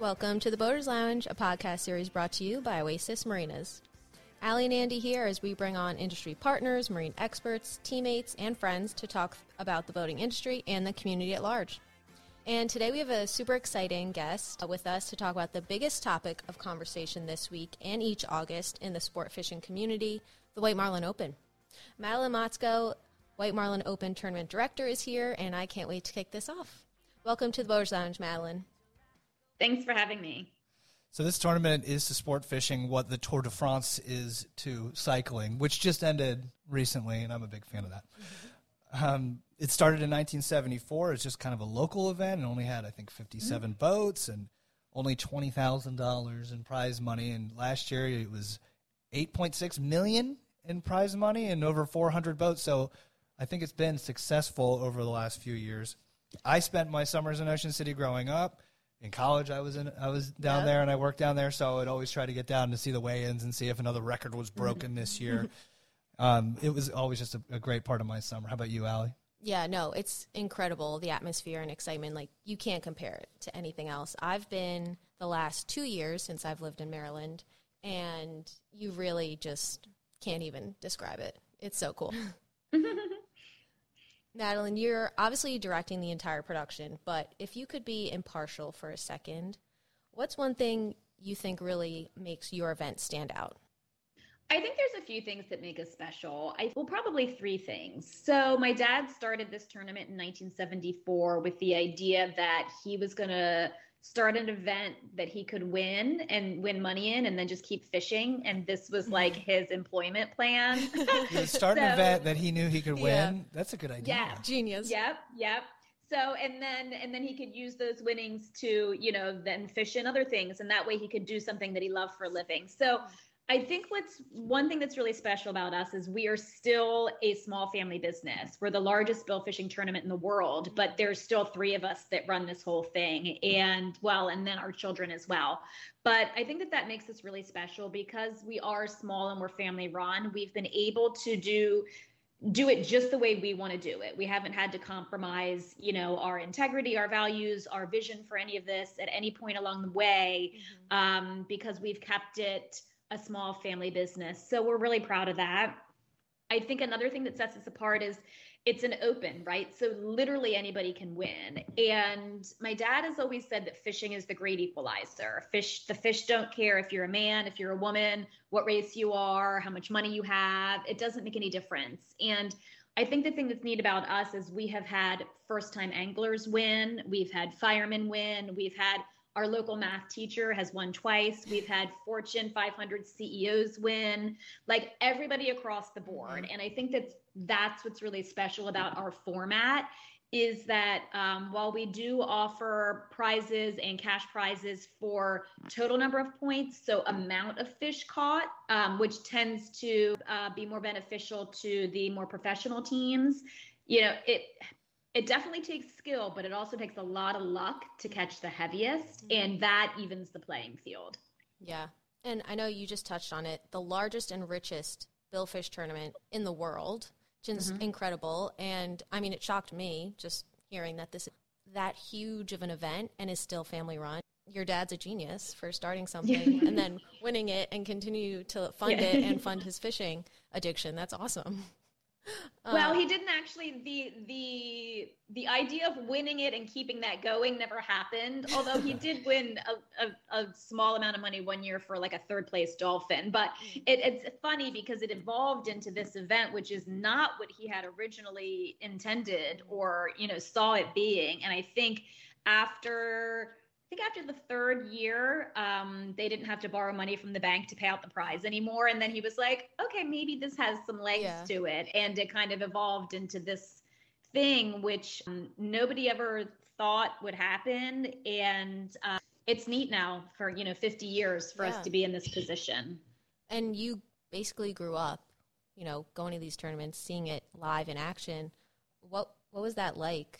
Welcome to the Boaters Lounge, a podcast series brought to you by Oasis Marinas. Allie and Andy here as we bring on industry partners, marine experts, teammates, and friends to talk about the boating industry and the community at large. And today we have a super exciting guest with us to talk about the biggest topic of conversation this week and each August in the sport fishing community, the White Marlin Open. Madelyne Motsko, White Marlin Open Tournament Director, is here, and I can't wait to kick this off. Welcome to the Boaters Lounge, Madelyne. Thanks for having me. So this tournament is to sport fishing what the Tour de France is to cycling, which just ended recently, and I'm a big fan of that. Mm-hmm. Um, it started in 1974 as just kind of a local event and only had, I think, 57 mm-hmm. boats and only $20,000 in prize money. And last year it was 8.6 million in prize money and over 400 boats. So I think it's been successful over the last few years. I spent my summers in Ocean City growing up in college I was in I was down there and I worked down there, so I'd always try to get down to see the weigh-ins and see if another record was broken this year. Um, it was always just a, a, great part of my summer. How about you, Allie? Yeah, no, it's incredible the atmosphere and excitement. Like you can't compare it to anything else. I've been the last two years since I've lived in Maryland, and you really just can't even describe it. It's so cool. Madelyne, you're obviously directing the entire production, but if you could be impartial for a second, what's one thing you think really makes your event stand out? I think there's a few things that make us special. I well, probably three things. So my dad started this tournament in 1974 with the idea that he was going to start an event that he could win and win money in and then just keep fishing. And this was like mm-hmm. his employment plan. Start so, an event that he knew he could win. Yeah. that's a good idea. Yeah. Genius. Yep yep. So and then and then he could use those winnings to you know then fish in other things. And that way he could do something that he loved for a living. So I think what's one thing that's really special about us is we are still a small family business. We're the largest bill fishing tournament in the world, but there's still three of us that run this whole thing, and well, and then our children as well. But I think that that makes us really special because we are small and we're family run. We've been able to do do it just the way we want to do it. We haven't had to compromise, you know, our integrity, our values, our vision for any of this at any point along the way, mm-hmm. um, because we've kept it a small family business. So we're really proud of that. I think another thing that sets us apart is it's an open, right? So literally anybody can win. And my dad has always said that fishing is the great equalizer. Fish the fish don't care if you're a man, if you're a woman, what race you are, how much money you have. It doesn't make any difference. And I think the thing that's neat about us is we have had first time anglers win, we've had firemen win, we've had our local math teacher has won twice. We've had Fortune 500 CEOs win, like everybody across the board. Mm-hmm. And I think that that's what's really special about our format is that um, while we do offer prizes and cash prizes for total number of points, so amount of fish caught, um, which tends to uh, be more beneficial to the more professional teams, you know, it it definitely takes skill, but it also takes a lot of luck to catch the heaviest, mm-hmm. and that evens the playing field. Yeah. And I know you just touched on it the largest and richest billfish tournament in the world, which is mm-hmm. incredible. And I mean, it shocked me just hearing that this is that huge of an event and is still family run. Your dad's a genius for starting something and then winning it and continue to fund yeah. it and fund his fishing addiction. That's awesome well, he um, didn't actually. the the The idea of winning it and keeping that going never happened. Although he did win a, a, a, small amount of money one year for like a third place dolphin. But it, it's funny because it evolved into this event, which is not what he had originally intended or you know saw it being. And I think after think after the third year, um, they didn't have to borrow money from the bank to pay out the prize anymore. And then he was like, okay, maybe this has some legs yeah. to it. And it kind of evolved into this thing, which um, nobody ever thought would happen. And uh, it's neat now for, you know, 50 years for yeah. us to be in this position. And you basically grew up, you know, going to these tournaments, seeing it live in action. What, what was that like?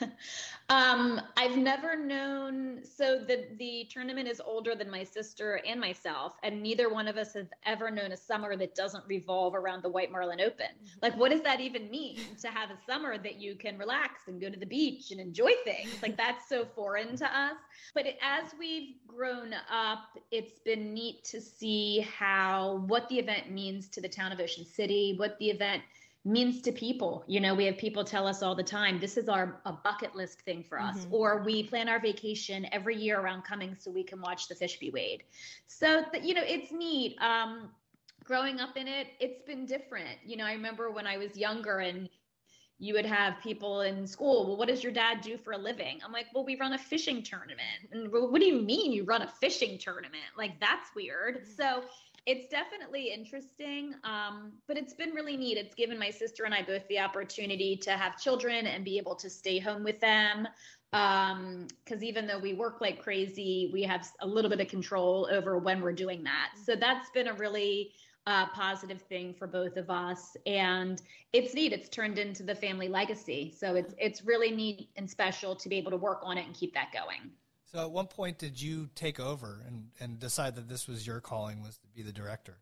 um, I've never known. So the the tournament is older than my sister and myself, and neither one of us have ever known a summer that doesn't revolve around the White Marlin Open. Mm-hmm. Like, what does that even mean to have a summer that you can relax and go to the beach and enjoy things? Like that's so foreign to us. But it, as we've grown up, it's been neat to see how what the event means to the town of Ocean City, what the event means to people. You know, we have people tell us all the time, this is our a bucket list thing for us. Mm-hmm. Or we plan our vacation every year around coming so we can watch the fish be weighed. So, you know, it's neat. Um, growing up in it, it's been different. You know, I remember when I was younger and you would have people in school, well, what does your dad do for a living? I'm like, well, we run a fishing tournament. And well, what do you mean you run a fishing tournament? Like, that's weird. Mm-hmm. So it's definitely interesting, um, but it's been really neat. It's given my sister and I both the opportunity to have children and be able to stay home with them. Because um, even though we work like crazy, we have a little bit of control over when we're doing that. So that's been a really uh, positive thing for both of us, and it's neat. It's turned into the family legacy. So it's it's really neat and special to be able to work on it and keep that going. So at one point did you take over and, and decide that this was your calling was to be the director?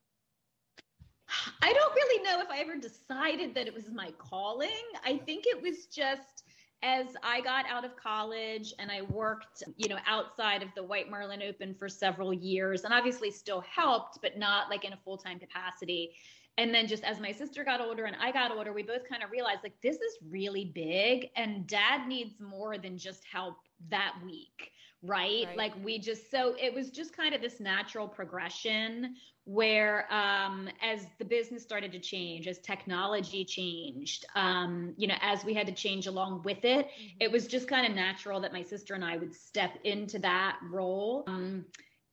I don't really know if I ever decided that it was my calling. I think it was just as I got out of college and I worked, you know, outside of the White Marlin Open for several years and obviously still helped, but not like in a full time capacity. And then just as my sister got older and I got older, we both kind of realized like this is really big and dad needs more than just help that week right? right? Like we just so it was just kind of this natural progression where um, as the business started to change, as technology changed, um, you know, as we had to change along with it, mm-hmm. it was just kind of natural that my sister and I would step into that role. Um,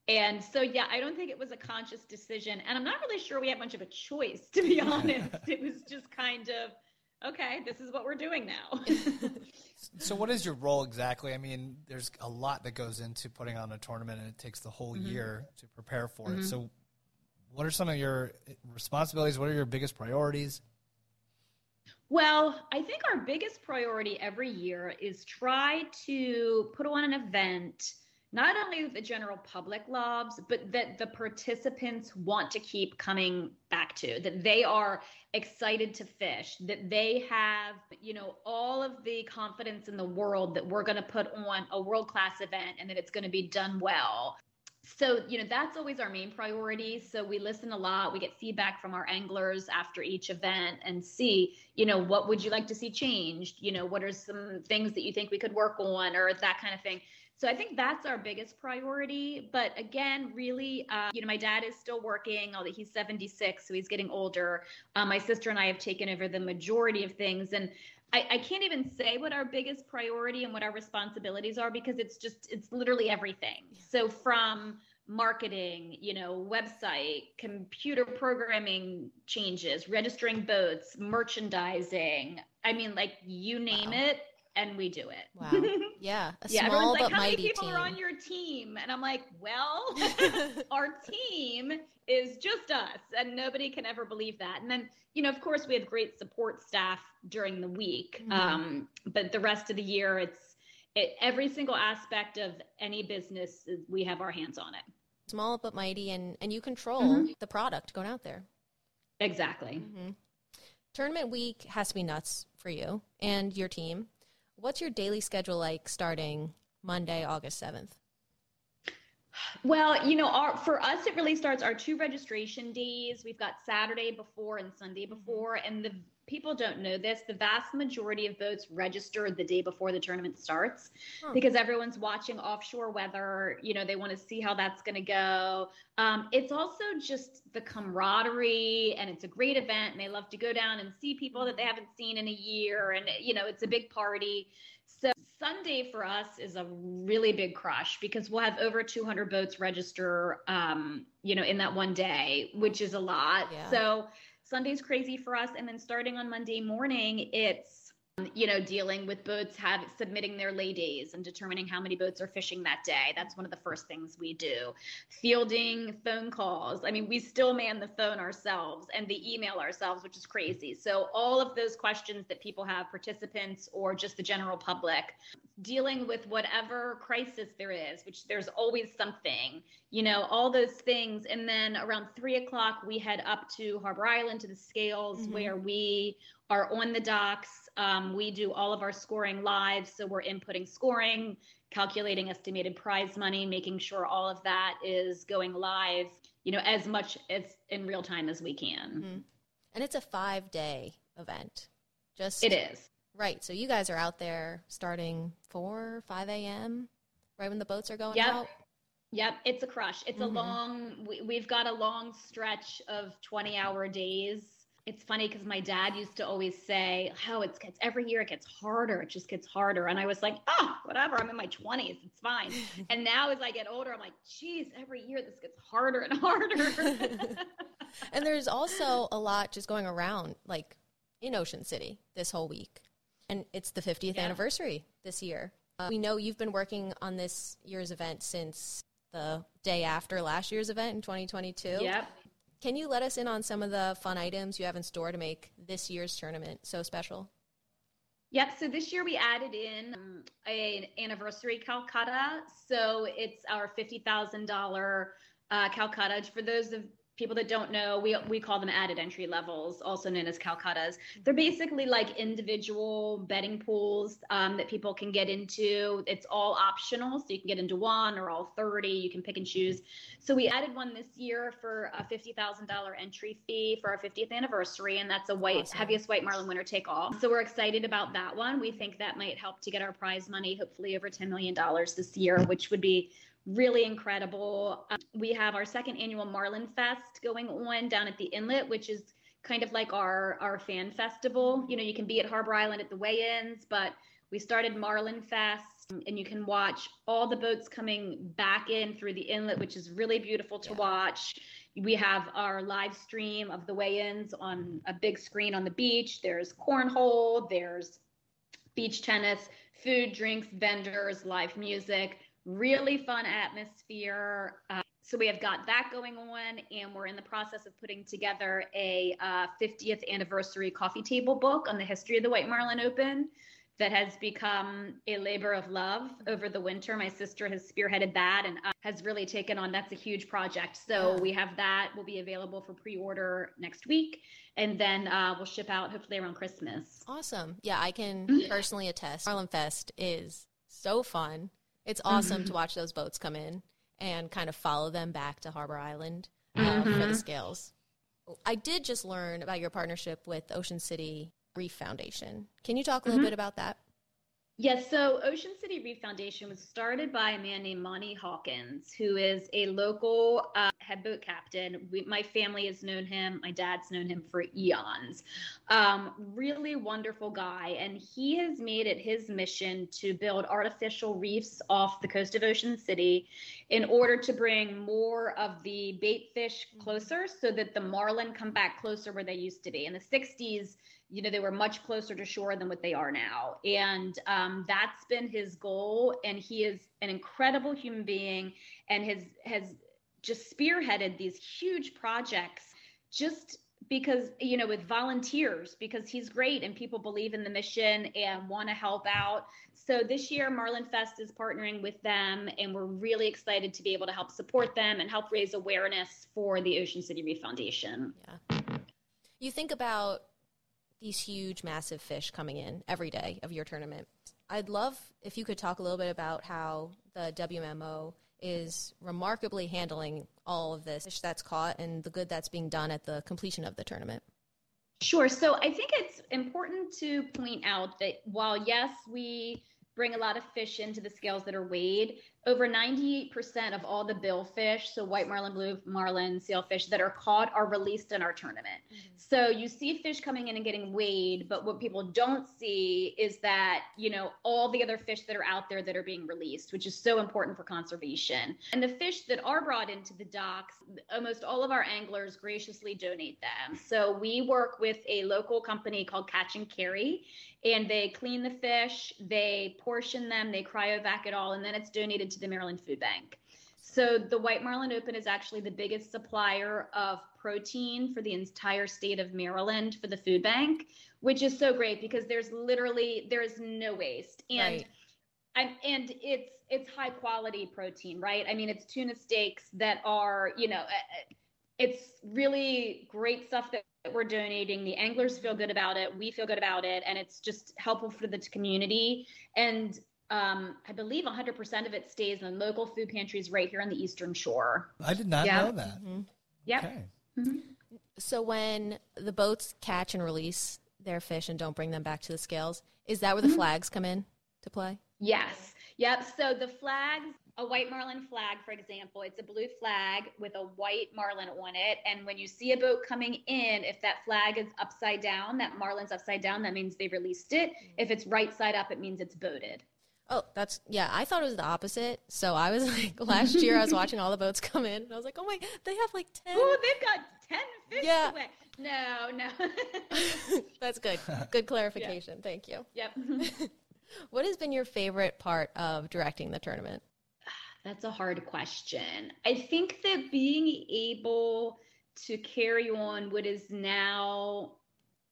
and so, yeah, I don't think it was a conscious decision. And I'm not really sure we had much of a choice, to be honest. it was just kind of, okay, this is what we're doing now. so, what is your role exactly? I mean, there's a lot that goes into putting on a tournament, and it takes the whole mm-hmm. year to prepare for mm-hmm. it. So, what are some of your responsibilities? What are your biggest priorities? Well, I think our biggest priority every year is try to put on an event not only the general public loves, but that the participants want to keep coming back to, that they are excited to fish, that they have, you know, all of the confidence in the world that we're going to put on a world class event and that it's going to be done well. So, you know, that's always our main priority. So we listen a lot. We get feedback from our anglers after each event and see, you know, what would you like to see changed? You know, what are some things that you think we could work on or that kind of thing. So I think that's our biggest priority. But again, really, uh, you know, my dad is still working, although he's 76, so he's getting older. Um, my sister and I have taken over the majority of things. And I, I, can't even say what our biggest priority and what our responsibilities are because it's just, it's literally everything. So from marketing, you know, website, computer programming changes, registering boats, merchandising. I mean, like you name wow. it, and we do it. Wow. Yeah. A yeah, small like, but How many people team. are on your team? And I'm like, well, our team is just us, and nobody can ever believe that. And then, you know, of course, we have great support staff during the week, mm-hmm. um, but the rest of the year, it's it, every single aspect of any business. We have our hands on it. Small but mighty, and and you control mm-hmm. the product going out there. Exactly. Mm-hmm. Tournament week has to be nuts for you and your team. What's your daily schedule like starting Monday, August 7th? Well, you know, our, for us, it really starts our two registration days. We've got Saturday before and Sunday mm-hmm. before, and the people don't know this. The vast majority of boats register the day before the tournament starts huh. because everyone's watching offshore weather. You know, they want to see how that's going to go. Um, it's also just the camaraderie, and it's a great event, and they love to go down and see people that they haven't seen in a year, and you know, it's a big party. So Sunday for us is a really big crush because we'll have over 200 boats register, um, you know, in that one day, which is a lot. Yeah. So Sunday's crazy for us. And then starting on Monday morning, it's you know, dealing with boats have submitting their lay days and determining how many boats are fishing that day. That's one of the first things we do. Fielding phone calls. I mean, we still man the phone ourselves and the email ourselves, which is crazy. So all of those questions that people have, participants or just the general public, dealing with whatever crisis there is, which there's always something, you know, all those things. And then around three o'clock, we head up to Harbor Island to the scales mm-hmm. where we are on the docks. Um, we do all of our scoring live. So we're inputting scoring, calculating estimated prize money, making sure all of that is going live, you know, as much as in real time as we can. Mm-hmm. And it's a five day event. Just it is. Right. So you guys are out there starting 4, 5 a.m., right when the boats are going yep. out? Yep, it's a crush. It's mm-hmm. a long, we, have got a long stretch of 20 hour days it's funny because my dad used to always say, "Oh, it gets every year it gets harder. It just gets harder." And I was like, "Oh, whatever. I'm in my 20s. It's fine." and now as I get older, I'm like, "Geez, every year this gets harder and harder." and there's also a lot just going around, like in Ocean City this whole week, and it's the 50th yeah. anniversary this year. Uh, we know you've been working on this year's event since the day after last year's event in 2022. Yep. Can you let us in on some of the fun items you have in store to make this year's tournament so special? Yep. So this year we added in um, an anniversary Calcutta. So it's our fifty thousand uh, Calcutta. For those of people that don't know, we we call them added entry levels, also known as Calcuttas. They're basically like individual betting pools um, that people can get into. It's all optional, so you can get into one or all thirty. You can pick and choose. So we added one this year for a fifty thousand dollar entry fee for our fiftieth anniversary, and that's a white awesome. heaviest white marlin winner take all. So we're excited about that one. We think that might help to get our prize money, hopefully over ten million dollars this year, which would be really incredible. Um, we have our second annual Marlin Fest going on down at the inlet, which is kind of like our our fan festival. You know, you can be at Harbor Island at the weigh-ins, but we started Marlin Fest and you can watch all the boats coming back in through the inlet, which is really beautiful to yeah. watch. We have our live stream of the weigh-ins on a big screen on the beach. There's cornhole, there's beach tennis, food, drinks, vendors, live music really fun atmosphere. Uh, so we have got that going on, and we're in the process of putting together a uh, 50th anniversary coffee table book on the history of the White Marlin Open that has become a labor of love over the winter. My sister has spearheaded that and uh, has really taken on that's a huge project. So we have that will be available for pre-order next week and then uh, we'll ship out hopefully around Christmas. Awesome. Yeah, I can personally attest. Marlin Fest is so fun. It's awesome mm-hmm. to watch those boats come in and kind of follow them back to Harbor Island uh, mm-hmm. for the mm-hmm. scales. I did just learn about your partnership with Ocean City Reef Foundation. Can you talk a little mm-hmm. bit about that? Yes, so Ocean City Reef Foundation was started by a man named Monty Hawkins, who is a local uh, head boat captain. We, my family has known him. My dad's known him for eons. Um, really wonderful guy, and he has made it his mission to build artificial reefs off the coast of Ocean City in order to bring more of the bait fish closer, so that the marlin come back closer where they used to be. In the '60s you know they were much closer to shore than what they are now. And um, that's been his goal. And he is an incredible human being and has has just spearheaded these huge projects just because you know with volunteers because he's great and people believe in the mission and want to help out. So this year marlin fest is partnering with them and we're really excited to be able to help support them and help raise awareness for the ocean city reef foundation. Yeah. You think about these huge, massive fish coming in every day of your tournament. I'd love if you could talk a little bit about how the WMO is remarkably handling all of this fish that's caught and the good that's being done at the completion of the tournament. Sure. So I think it's important to point out that while, yes, we bring a lot of fish into the scales that are weighed, over 98% of all the billfish, so white marlin, blue marlin, sailfish that are caught are released in our tournament. Mm-hmm. So you see fish coming in and getting weighed, but what people don't see is that, you know, all the other fish that are out there that are being released, which is so important for conservation. And the fish that are brought into the docks, almost all of our anglers graciously donate them. So we work with a local company called Catch and Carry, and they clean the fish, they portion them, they cryovac it all, and then it's donated to the Maryland Food Bank. So the White Marlin Open is actually the biggest supplier of protein for the entire state of Maryland for the food bank, which is so great because there's literally there is no waste. And right. I'm, and it's it's high quality protein, right? I mean, it's tuna steaks that are, you know, uh, uh, it's really great stuff that we're donating. The anglers feel good about it. We feel good about it. And it's just helpful for the community. And um, I believe 100% of it stays in local food pantries right here on the Eastern Shore. I did not know that. Mm-hmm. Yep. Okay. Mm-hmm. So when the boats catch and release their fish and don't bring them back to the scales, is that where the mm-hmm. flags come in to play? Yes. Yep. So the flags a white marlin flag, for example, it's a blue flag with a white marlin on it. And when you see a boat coming in, if that flag is upside down, that marlin's upside down, that means they released it. Mm-hmm. If it's right side up, it means it's boated. Oh, that's yeah. I thought it was the opposite. So I was like, last year I was watching all the boats come in, and I was like, oh my, they have like ten. Oh, they've got ten fish yeah. away. No, no. that's good. Good clarification. Yeah. Thank you. Yep. what has been your favorite part of directing the tournament? That's a hard question. I think that being able to carry on what is now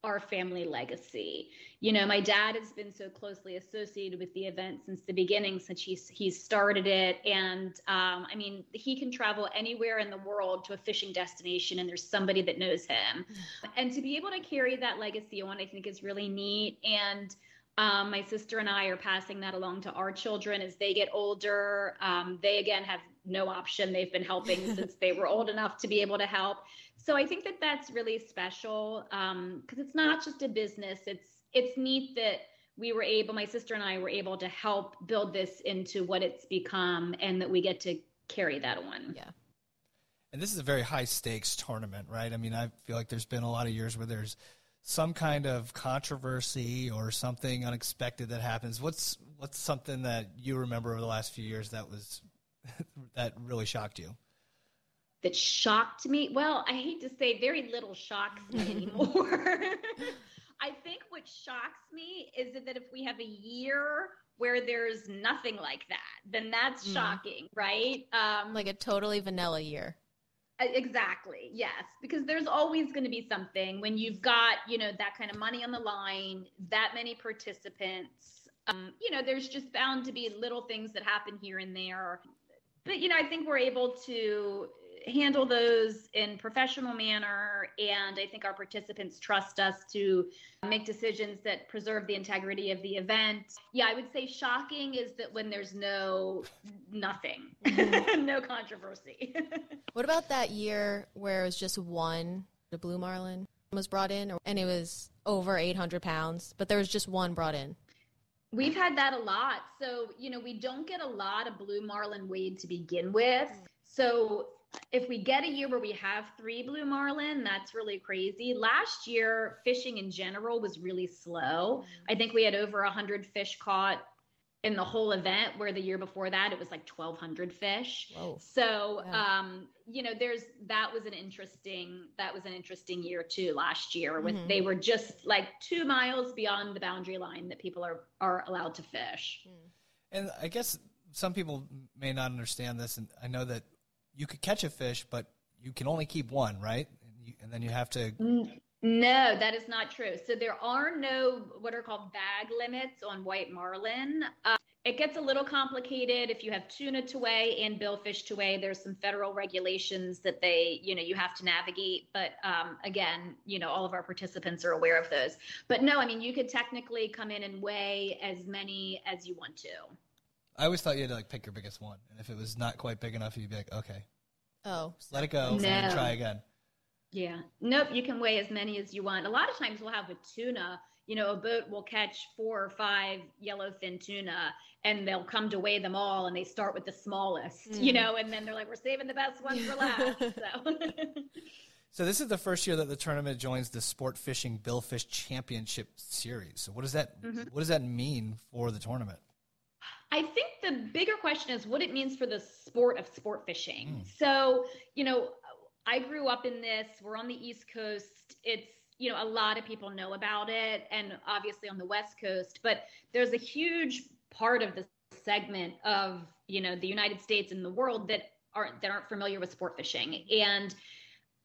our family legacy. You know, my dad has been so closely associated with the event since the beginning, since he's he's started it. And um, I mean, he can travel anywhere in the world to a fishing destination, and there's somebody that knows him. And to be able to carry that legacy on, I think is really neat. And um, my sister and I are passing that along to our children as they get older. Um, they again have no option. They've been helping since they were old enough to be able to help. So I think that that's really special because um, it's not just a business. It's it's neat that we were able, my sister and I were able to help build this into what it's become, and that we get to carry that on. Yeah. And this is a very high stakes tournament, right? I mean, I feel like there's been a lot of years where there's some kind of controversy or something unexpected that happens, what's what's something that you remember over the last few years that was that really shocked you? That shocked me. Well, I hate to say, very little shocks me anymore. I think what shocks me is that if we have a year where there's nothing like that, then that's mm. shocking, right? Um, like a totally vanilla year. Exactly. Yes, because there's always going to be something when you've got, you know, that kind of money on the line, that many participants. Um, you know, there's just bound to be little things that happen here and there. But you know, I think we're able to handle those in professional manner and i think our participants trust us to make decisions that preserve the integrity of the event. Yeah i would say shocking is that when there's no nothing no controversy. What about that year where it was just one the blue marlin was brought in and it was over 800 pounds but there was just one brought in We've had that a lot. So, you know, we don't get a lot of blue marlin weighed to begin with. Mm. So, if we get a year where we have three blue marlin, that's really crazy. Last year, fishing in general was really slow. Mm. I think we had over 100 fish caught in the whole event, where the year before that it was like 1,200 fish. Whoa. So, yeah. um, you know, there's that was an interesting that was an interesting year too. Last year, with mm-hmm. they were just like two miles beyond the boundary line that people are are allowed to fish. Mm. And I guess some people may not understand this, and I know that you could catch a fish, but you can only keep one, right? And, you, and then you have to. No, that is not true. So there are no what are called bag limits on white marlin. Uh, it gets a little complicated if you have tuna to weigh and billfish to weigh. There's some federal regulations that they, you know, you have to navigate. But um, again, you know, all of our participants are aware of those. But no, I mean, you could technically come in and weigh as many as you want to. I always thought you had to like pick your biggest one, and if it was not quite big enough, you'd be like, okay, oh, let it go, no. and try again. Yeah. Nope. You can weigh as many as you want. A lot of times we'll have a tuna. You know, a boat will catch four or five yellowfin tuna, and they'll come to weigh them all, and they start with the smallest. Mm. You know, and then they're like, "We're saving the best ones for last." so. So this is the first year that the tournament joins the Sport Fishing Billfish Championship Series. So what does that mm-hmm. what does that mean for the tournament? I think the bigger question is what it means for the sport of sport fishing. Mm. So, you know, I grew up in this. We're on the East Coast. It's you know a lot of people know about it, and obviously on the West Coast. But there's a huge part of the segment of you know the United States and the world that aren't that aren't familiar with sport fishing and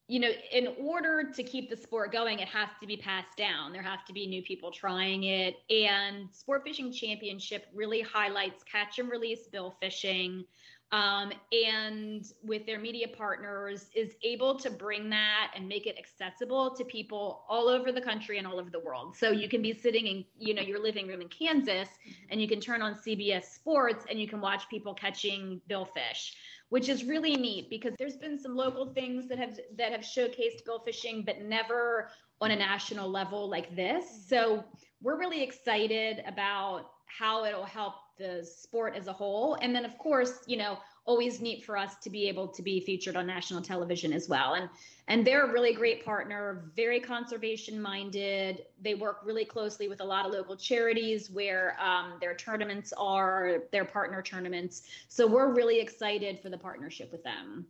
you know, in order to keep the sport going, it has to be passed down. There have to be new people trying it. And Sport Fishing Championship really highlights catch and release bill fishing. Um, and with their media partners, is able to bring that and make it accessible to people all over the country and all over the world. So you can be sitting in, you know, your living room in Kansas, and you can turn on CBS Sports and you can watch people catching billfish which is really neat because there's been some local things that have that have showcased bill fishing, but never on a national level like this. So we're really excited about how it'll help the sport as a whole. And then of course, you know, always neat for us to be able to be featured on national television as well. And and they're a really great partner, very conservation minded. They work really closely with a lot of local charities where um, their tournaments are their partner tournaments. So we're really excited for the partnership with them.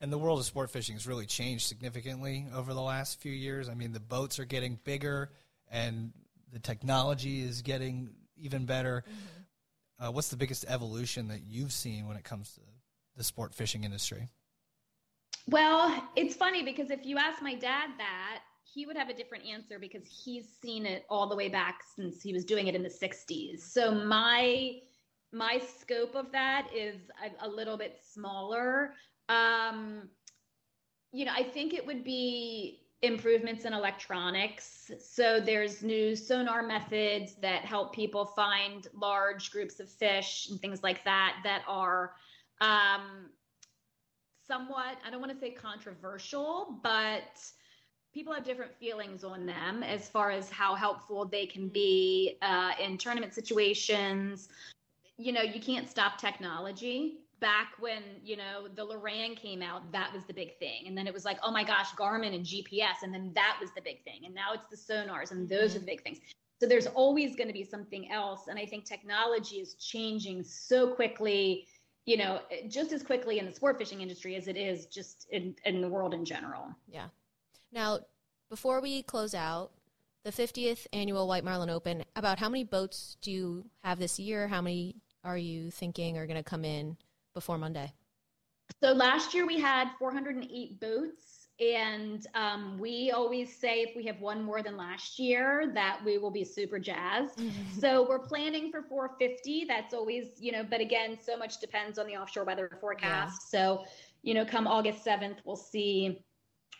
And the world of sport fishing has really changed significantly over the last few years. I mean, the boats are getting bigger, and the technology is getting even better. Mm-hmm uh, what's the biggest evolution that you've seen when it comes to the sport fishing industry? Well, it's funny because if you ask my dad that, he would have a different answer because he's seen it all the way back since he was doing it in the 60s. So my my scope of that is a, a little bit smaller. Um, you know, I think it would be improvements in electronics. So there's new sonar methods that help people find large groups of fish and things like that that are um, somewhat, I don't want to say controversial, but people have different feelings on them as far as how helpful they can be uh, in tournament situations. You know, you can't stop technology back when you know the Loran came out, that was the big thing, and then it was like, oh my gosh, Garmin and GPS, and then that was the big thing, and now it's the sonars, and those mm-hmm. are the big things. So there's always going to be something else, and I think technology is changing so quickly. You know, just as quickly in the sport fishing industry as it is just in, in the world in general. Yeah. Now, before we close out, the 50th annual White Marlin Open, about how many boats do you have this year? How many are you thinking are going to come in before Monday? So last year we had 408 boats, and um, we always say if we have one more than last year, that we will be super jazzed. Mm-hmm. So we're planning for 450. That's always, you know, but again, so much depends on the offshore weather forecast. Yeah. So, you know, come August 7th, we'll see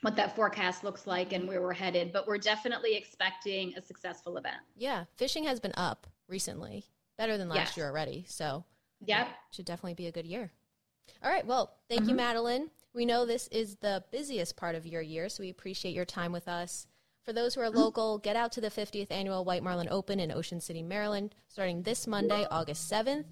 what that forecast looks like and where we're headed. But we're definitely expecting a successful event. Yeah, fishing has been up recently, better than last yes. year already. So Yep. Should definitely be a good year. All right. Well, thank mm-hmm. you, Madelyne. We know this is the busiest part of your year, so we appreciate your time with us. For those who are mm-hmm. local, get out to the 50th annual White Marlin Open in Ocean City, Maryland, starting this Monday, August 7th.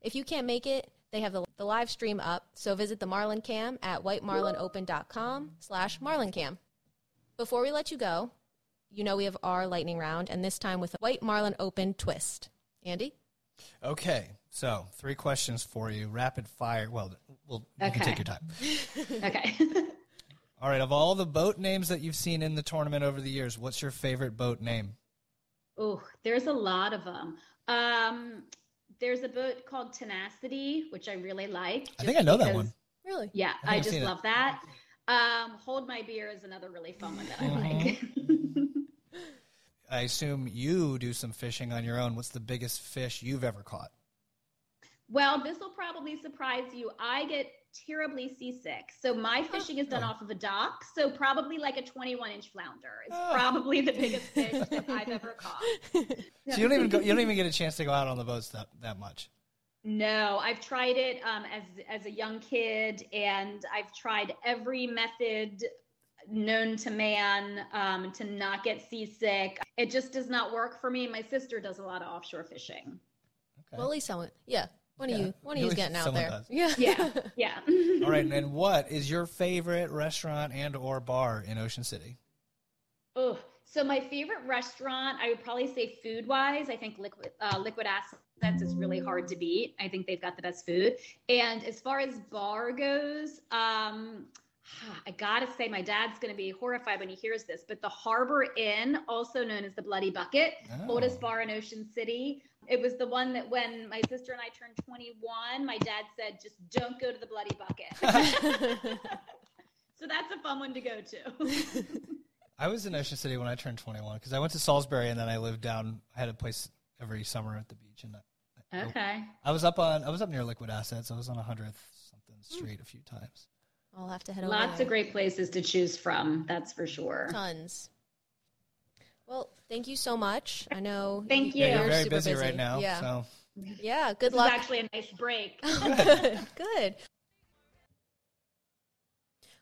If you can't make it, they have the, the live stream up, so visit the Marlin Cam at whitemarlinopen.com slash marlincam. Before we let you go, you know we have our lightning round, and this time with a White Marlin Open twist. Andy? Okay. So, three questions for you, rapid fire. Well, we'll you okay. can take your time. okay. all right. Of all the boat names that you've seen in the tournament over the years, what's your favorite boat name? Oh, there's a lot of them. Um, there's a boat called Tenacity, which I really like. I think I know because, that one. Really? Yeah, I, I just love it. that. Um, Hold My Beer is another really fun one that I mm-hmm. like. I assume you do some fishing on your own. What's the biggest fish you've ever caught? Well, this will probably surprise you. I get terribly seasick. So my fishing is done oh. off of a dock. So probably like a 21 inch flounder is oh. probably the biggest fish that I've ever caught. so you don't even go, you don't even get a chance to go out on the boats that, that much. No, I've tried it um, as as a young kid, and I've tried every method known to man um, to not get seasick. It just does not work for me. My sister does a lot of offshore fishing. Okay. Well, at least someone, yeah. One Yeah. of you, one of At you's getting out there. does. Yeah, Yeah, yeah. All right, and what is your favorite restaurant and or bar in Ocean City? Oh, so my favorite restaurant, I would probably say food wise, I think Liquid uh, Liquid Assets is really hard to beat. I think they've got the best food. And as far as bar goes, um, I gotta say, my dad's gonna be horrified when he hears this, but the Harbor Inn, also known as the Bloody Bucket, Oh. oldest bar in Ocean City. It was the one that when my sister and I turned 21, my dad said, just don't go to the Bloody Bucket. so that's a fun one to go to. I was in Ocean City when I turned 21 because I went to Salisbury and then I lived down. I had a place every summer at the beach, and I, okay. I was up on I was up near Liquid Assets. I was on 100th something hmm. street a few times. I'll have to head over. Lots of great places to choose from, that's for sure. tons. Well, thank you so much. I know. Thank Yeah, you. you're You're very super busy, busy. right now. Yeah. So Yeah. This Good is luck. actually a nice break. Good. Good.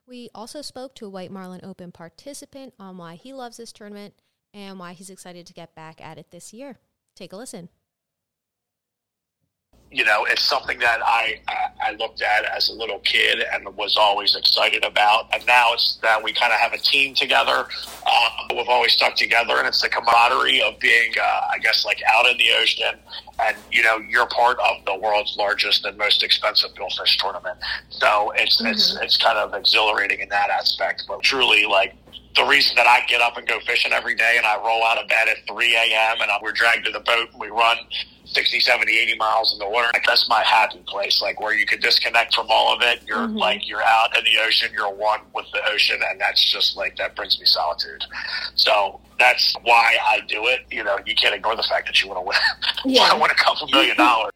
We also spoke to a White Marlin Open participant on why he loves this tournament and why he's excited to get back at it this year. Take a listen. You know, it's something that I, I I looked at as a little kid and was always excited about. And now it's that we kind of have a team together. Um, we've always stuck together, and it's the camaraderie of being, uh, I guess, like out in the ocean. And you know, you're part of the world's largest and most expensive billfish tournament. So it's it's it's kind of exhilarating in that aspect. But truly, like the reason that I get up and go fishing every day and I roll out of bed at 3 a.m. and we're dragged to the boat and we run 60, 70, 80 miles in the water. Like, that's my happy place, like where you can disconnect from all of it. You're mm-hmm. like, you're out in the ocean, you're one with the ocean. And that's just like, that brings me solitude. So that's why I do it. You know, you can't ignore the fact that you want to win, Yeah. want to win a couple million dollars.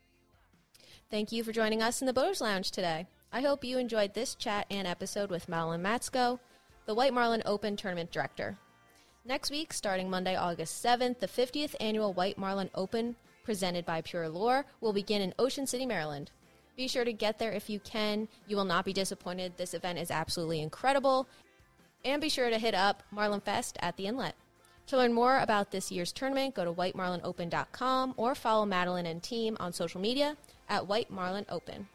Thank you for joining us in the Boaters Lounge today. I hope you enjoyed this chat and episode with Madelyne Motsko, the White Marlin Open Tournament Director. Next week, starting Monday, August 7th, the 50th annual White Marlin Open, presented by Pure Lore, will begin in Ocean City, Maryland. Be sure to get there if you can. You will not be disappointed. This event is absolutely incredible. And be sure to hit up Marlin Fest at the Inlet. To learn more about this year's tournament, go to whitemarlinopen.com or follow Madelyne and team on social media at White Marlin Open.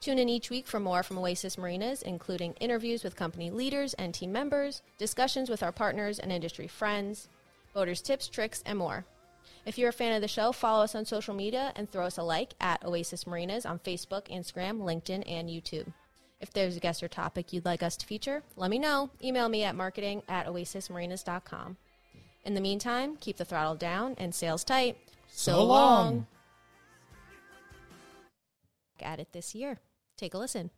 Tune in each week for more from Oasis Marinas, including interviews with company leaders and team members, discussions with our partners and industry friends, boaters' tips, tricks, and more. If you're a fan of the show, follow us on social media and throw us a like at Oasis Marinas on Facebook, Instagram, LinkedIn, and YouTube. If there's a guest or topic you'd like us to feature, let me know. Email me at marketing at oasismarinas.com. In the meantime, keep the throttle down and sails tight. So long. At it this year. Take a listen.